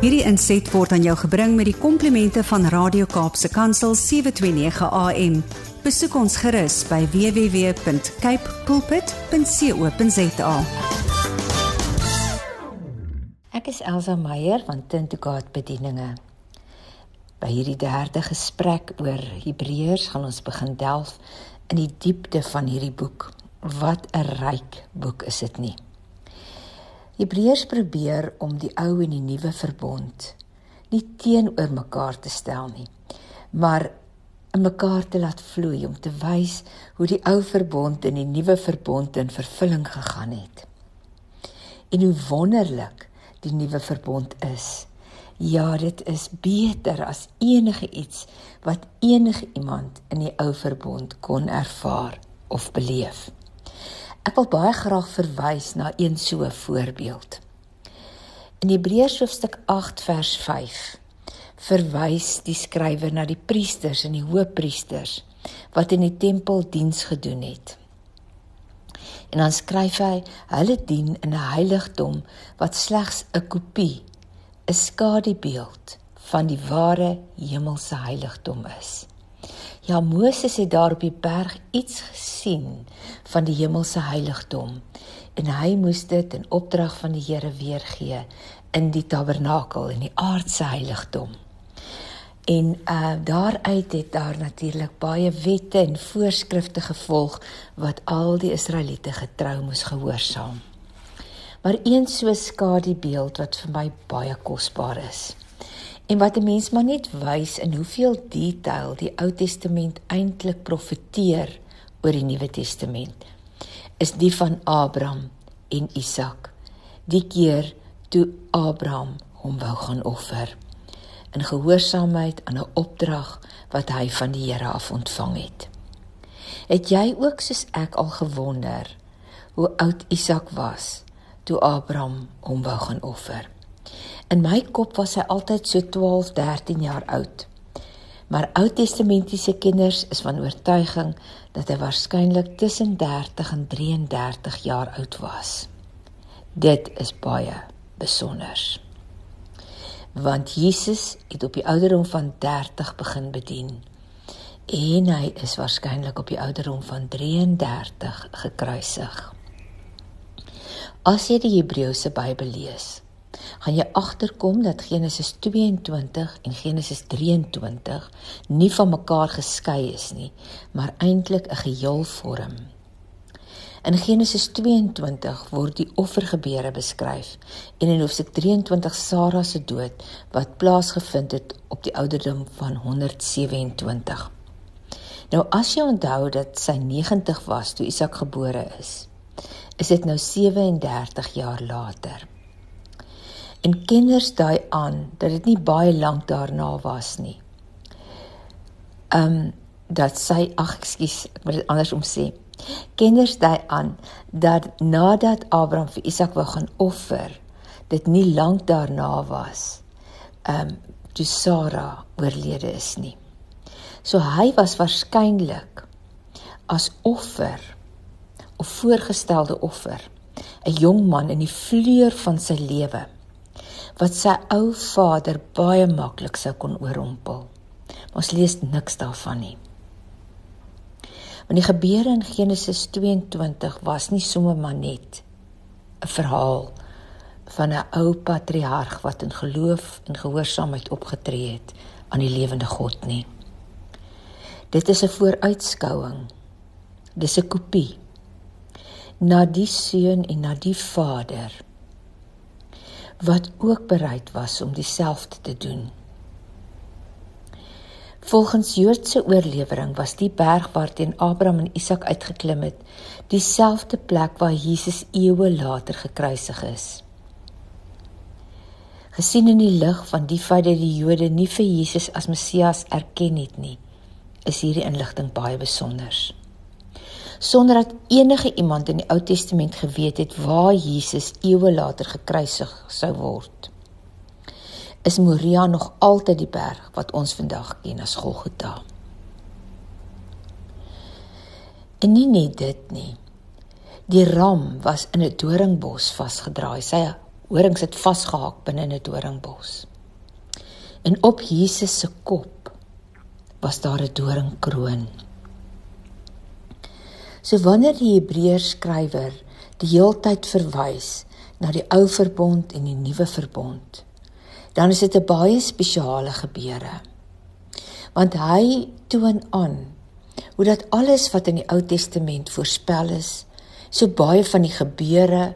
Hierdie inset word aan jou gebring met die komplimente van Radio Kaapse Kansel 729 AM. Besoek ons gerus by www.cape pulpit.co.za. Ek is Elsa Meyer van Tint to God Bedieninge. By hierdie derde gesprek oor Hebreërs gaan ons begin delf in die diepte van hierdie boek. Wat 'n ryk boek is dit nie. Hebreërs probeer om die ou en die nuwe verbond nie teenoor mekaar te stel nie, maar in mekaar te laat vloei om te wys hoe die ou verbond en die nuwe verbond in vervulling gegaan het. En hoe wonderlik die nuwe verbond is. Ja, dit is beter as enige iets wat enige iemand in die ou verbond kon ervaar of beleef. Ek wil baie graag verwys na een so voorbeeld. In Hebreërs hoofstuk 8 vers 5 verwys die skrywer na die priesters en die hoëpriesters wat in die tempel diens gedoen het. En dan skryf hy: Hulle dien in 'n heiligdom wat slegs 'n kopie 'n skadubeeld van die ware hemelse heiligdom is. Ja, Moses het daar op die berg iets gesien van die hemelse heiligdom en hy moes dit in opdrag van die Here weergee in die tabernakel in die aardse heiligdom. En uh daaruit het daar natuurlik baie wette en voorskrifte gevolg wat al die Israeliete getrou moes gehoorsaam maar een so skadubeeld wat vir my baie kosbaar is. En wat 'n mens maar net wys in hoeveel detail die Ou Testament eintlik profeteer oor die Nuwe Testament, is die van Abraham en Isak. Die keer toe Abraham hom wou gaan offer in gehoorsaamheid aan 'n opdrag wat hy van die Here af ontvang het. Het jy ook soos ek al gewonder hoe oud Isak was toe Abraham hom wou gaan offer. In my kop was hy altyd so 12, 13 jaar oud. Maar Ou Testamentiese kenners is van oortuiging dat hy waarskynlik tussen 30 en 33 jaar oud was. Dit is baie besonder. Want Jesus het op die ouderdom van 30 begin bedien en hy is waarskynlik op die ouderdom van 33 gekruisig. As jy die Hebreëse Bybel lees, gaan jy agterkom dat Genesis 22 en Genesis 23 nie van mekaar geskei is nie, maar eintlik 'n geheel vorm. In Genesis 22 word die offergebeure beskryf en in Hoofstuk 23 Sara se dood wat plaasgevind het op die ouderdom van 127. Nou as jy onthou dat sy 90 was toe Isak gebore is, is dit nou 37 jaar later. En kinders daai aan dat dit nie baie lank daarna was nie. Um dat sy ag ekskuus, ek moet dit andersom sê. Kinders daai aan dat nadat Abraham vir Isak wou gaan offer, dit nie lank daarna was. Um toe Sara oorlede is nie. So hy was waarskynlik as offer of voorgestelde offer. 'n Jong man in die vleur van sy lewe wat sy ou vader baie maklik sou kon oorrompel. Ons lees niks daarvan nie. Want die gebeure in Genesis 22 was nie sommer maar net 'n verhaal van 'n ou patriarg wat in geloof en gehoorsaamheid opgetree het aan die lewende God nie. Dit is 'n vooruitskouing. Dis 'n kopie na die seun en na die vader wat ook bereid was om dieselfde te doen. Volgens Joodse oorlewering was die berg waarteen Abraham en Isak uitgeklim het, dieselfde plek waar Jesus eeue later gekruisig is. Gesien in die lig van die feit dat die Jode nie vir Jesus as Messias erken het nie, is hierdie inligting baie besonder sonder dat enige iemand in die Ou Testament geweet het waar Jesus eeue later gekruisig sou word. Is Moria nog altyd die berg wat ons vandag ken as Golgotha. En nie net dit nie. Die ram was in 'n doringbos vasgedraai. Sy Horings het vasgehaak binne 'n doringbos. En op Jesus se kop was daar 'n doringkroon. So wanneer die Hebreërs skrywer die heeltyd verwys na die ou verbond en die nuwe verbond, dan is dit 'n baie spesiale gebeure. Want hy toon aan hoe dat alles wat in die Ou Testament voorspel is, so baie van die gebeure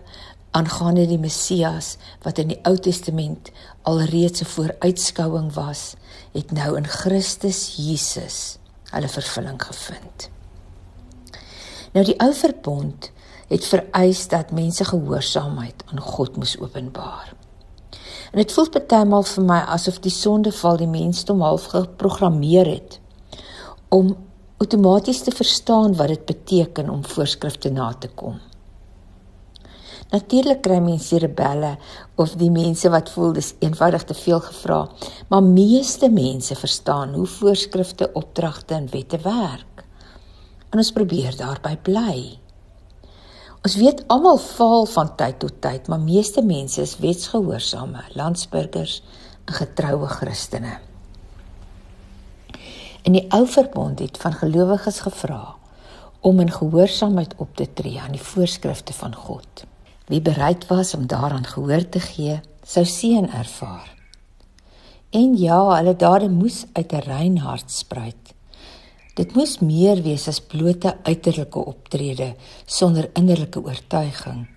aangaande die Messias wat in die Ou Testament alreeds 'n vooruitskouing was, het nou in Christus Jesus hulle vervulling gevind. Nou die ou verbond het vereis dat mense gehoorsaamheid aan God moes openbaar. En dit voel partymal vir my asof die sondeval die mensdom half geprogrammeer het om outomaties te verstaan wat dit beteken om voorskrifte na te kom. Natuurlik kry mense rebelle of die mense wat voel dis eenvoudig te veel gevra, maar meeste mense verstaan hoe voorskrifte, opdragte en wette werk. En ons probeer daarby bly. Ons weet almal faal van tyd tot tyd, maar meeste mense is wetsgehoorsame landsburgers en getroue Christene. In die ou verbond het van gelowiges gevra om in gehoorsaamheid op te tree aan die voorskrifte van God. Wie bereid was om daaraan gehoor te gee, sou seën ervaar. En ja, hulle dade moes uit 'n rein hart spruit. Dit moes meer wees as blote uiterlike optrede sonder innerlike oortuiging.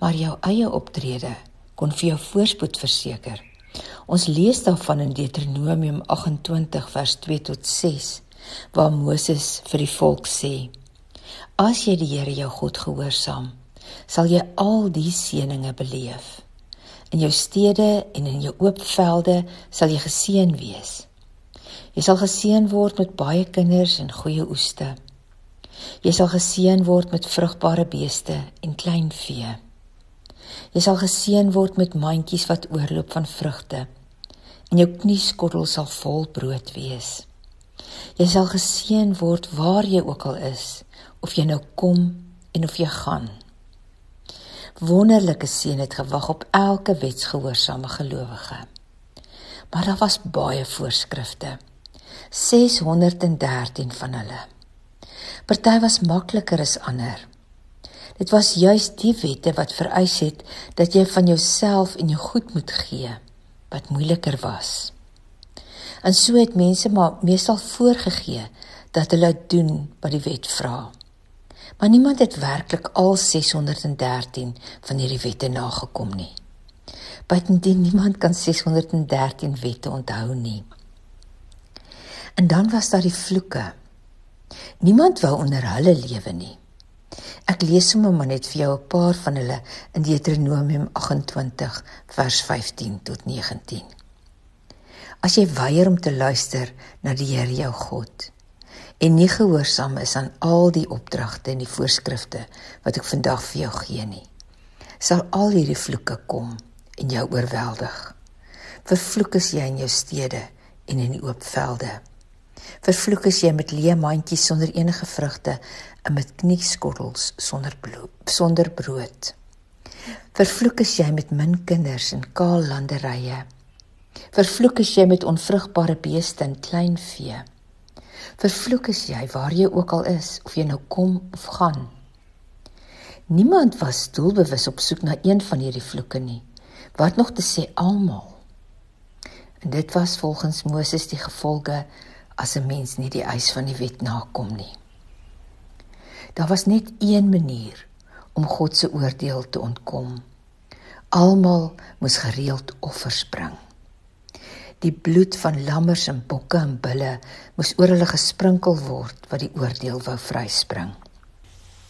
Maar jou eie optrede kon vir jou voorspoed verseker. Ons lees daarvan in Deuteronomium 28 vers 2 tot 6 waar Moses vir die volk sê: As jy die Here jou God gehoorsaam, sal jy al die seëninge beleef. In jou stede en in jou oop velde sal jy geseën wees. Jy sal geseën word met baie kinders en goeie oeste. Jy sal geseën word met vrugbare beeste en klein vee. Jy sal geseën word met mandjies wat oorloop van vrugte. En jou knieskottel sal vol brood wees. Jy sal geseën word waar jy ook al is, of jy nou kom en of jy gaan wonderlike seën het gewag op elke wetsgehoorsame gelowige. Maar daar was baie voorskrifte. 613 van hulle. Party was makliker as ander. Dit was juis die wette wat vereis het dat jy van jouself en jou goed moet gee wat moeiliker was. En so het mense maar meestal voorgegee dat hulle doen wat die wet vra. Maar niemand het werklik al 613 van hierdie wette nagekom nie. Buitendien niemand kan 613 wette onthou nie. En dan was daar die vloeke. Niemand wou onder hulle lewe nie. Ek lees sommer maar net vir jou 'n paar van hulle in Deuteronomium 28 vers 15 tot 19. As jy weier om te luister na die Here jou God, en nie gehoorsaam is aan al die opdragte en die voorskrifte wat ek vandag vir jou gee nie, sal al hierdie vloeke kom en jou oorweldig. Vervloek is jy in jou stede en in die oop velde. Vervloek is jy met leë mandjies sonder enige vrugte en met knieskottels sonder bloed, sonder brood. Vervloek is jy met min kinders en kaal landerye. Vervloek is jy met onvrugbare beeste en klein vee. Vervloek is jy waar jy ook al is, of jy nou kom of gaan. Niemand was doelbewus op soek na een van hierdie vloeke nie. Wat nog te sê almal. En dit was volgens Moses die gevolge as 'n mens nie die eis van die wet nakom nie. Daar was net een manier om God se oordeel te ontkom. Almal moes gereeld offers bring. Die bloed van lammers en bokke en bulle moes oor hulle gesprinkel word wat die oordeel wou vryspring.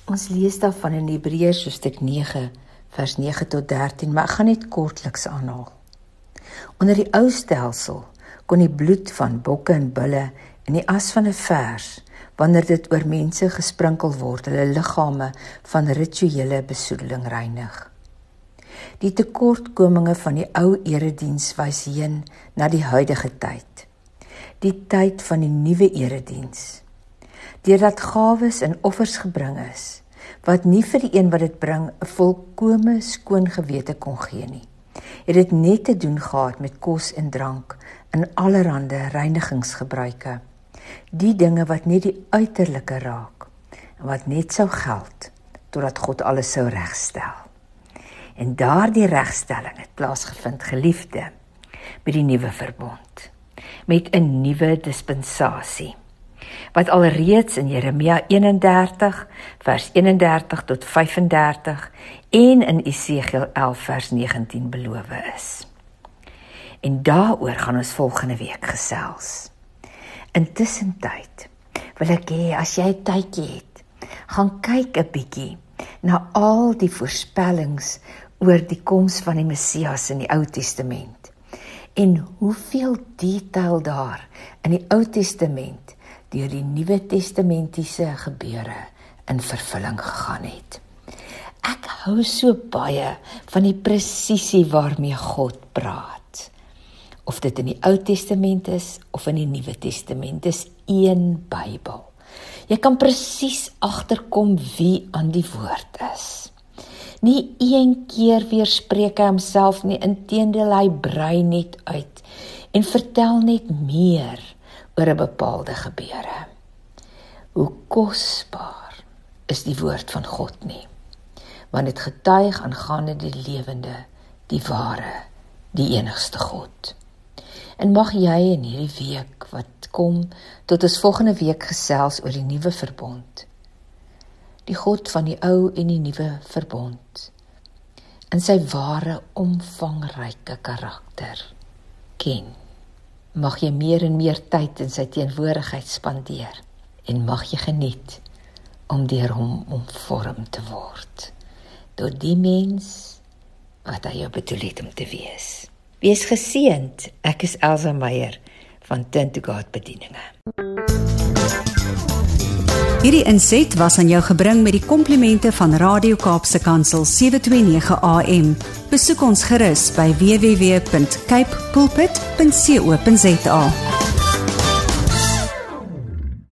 Ons lees daarvan in Hebreërs hoofstuk 9 vers 9 tot 13, maar ek gaan net kortliks aanhaal. Onder die ou stelsel kon die bloed van bokke en bulle en die as van 'n vers wanneer dit oor mense gesprinkel word, hulle liggame van rituele besoedeling reinig. Die tekortkominge van die ou erediens wys heen na die huidige tyd. Die tyd van die nuwe erediens. Deurdat gawes en offers gebring is wat nie vir die een wat dit bring 'n volkomme skoon gewete kon gee nie, het dit net te doen gehad met kos en drank en allerlei reinigingsgebruike. Die dinge wat net die uiterlike raak en wat net sou geld totdat God alles sou regstel. En daardie regstelling het plaasgevind, geliefde, met die nuwe verbond, met 'n nuwe dispensasie wat alreeds in Jeremia 31 vers 31 tot 35 en in Esegiel 11 vers 19 beloof is. En daaroor gaan ons volgende week gesels. Intussen tyd wil ek hê as jy tydjie het, gaan kyk 'n bietjie na al die voorspellings oor die koms van die Messias in die Ou Testament. En hoeveel detail daar in die Ou Testament deur die Nuwe Testamentiese gebeure in vervulling gegaan het. Ek hou so baie van die presisie waarmee God praat. Of dit in die Ou Testament is of in die Nuwe Testament, dis een Bybel. Jy kan presies agterkom wie aan die woord is. Nie een keer weer spreek hy homself nie, inteendeel hy brei net uit en vertel net meer oor 'n bepaalde gebeure. Hoe kosbaar is die woord van God nie. Want dit getuig aangaande die lewende, die ware, die enigste God. En mag jy in hierdie week wat kom tot ons volgende week gesels oor die nuwe verbond. Die God van die ou en die nuwe verbond in sy ware omvangryke karakter ken mag jy meer en meer tyd in sy teenwoordigheid spandeer en mag jy geniet om deur hom omvorm te word tot die mens wat hy jou bedoel het om te wees. Wees geseënd. Ek is Elsa Meyer van God Bedieninge. Hierdie inset was aan jou gebring met die komplimente van Radio Kaapse Kansel 729 AM. Besoek ons gerus by www.cape pulpit.co.za.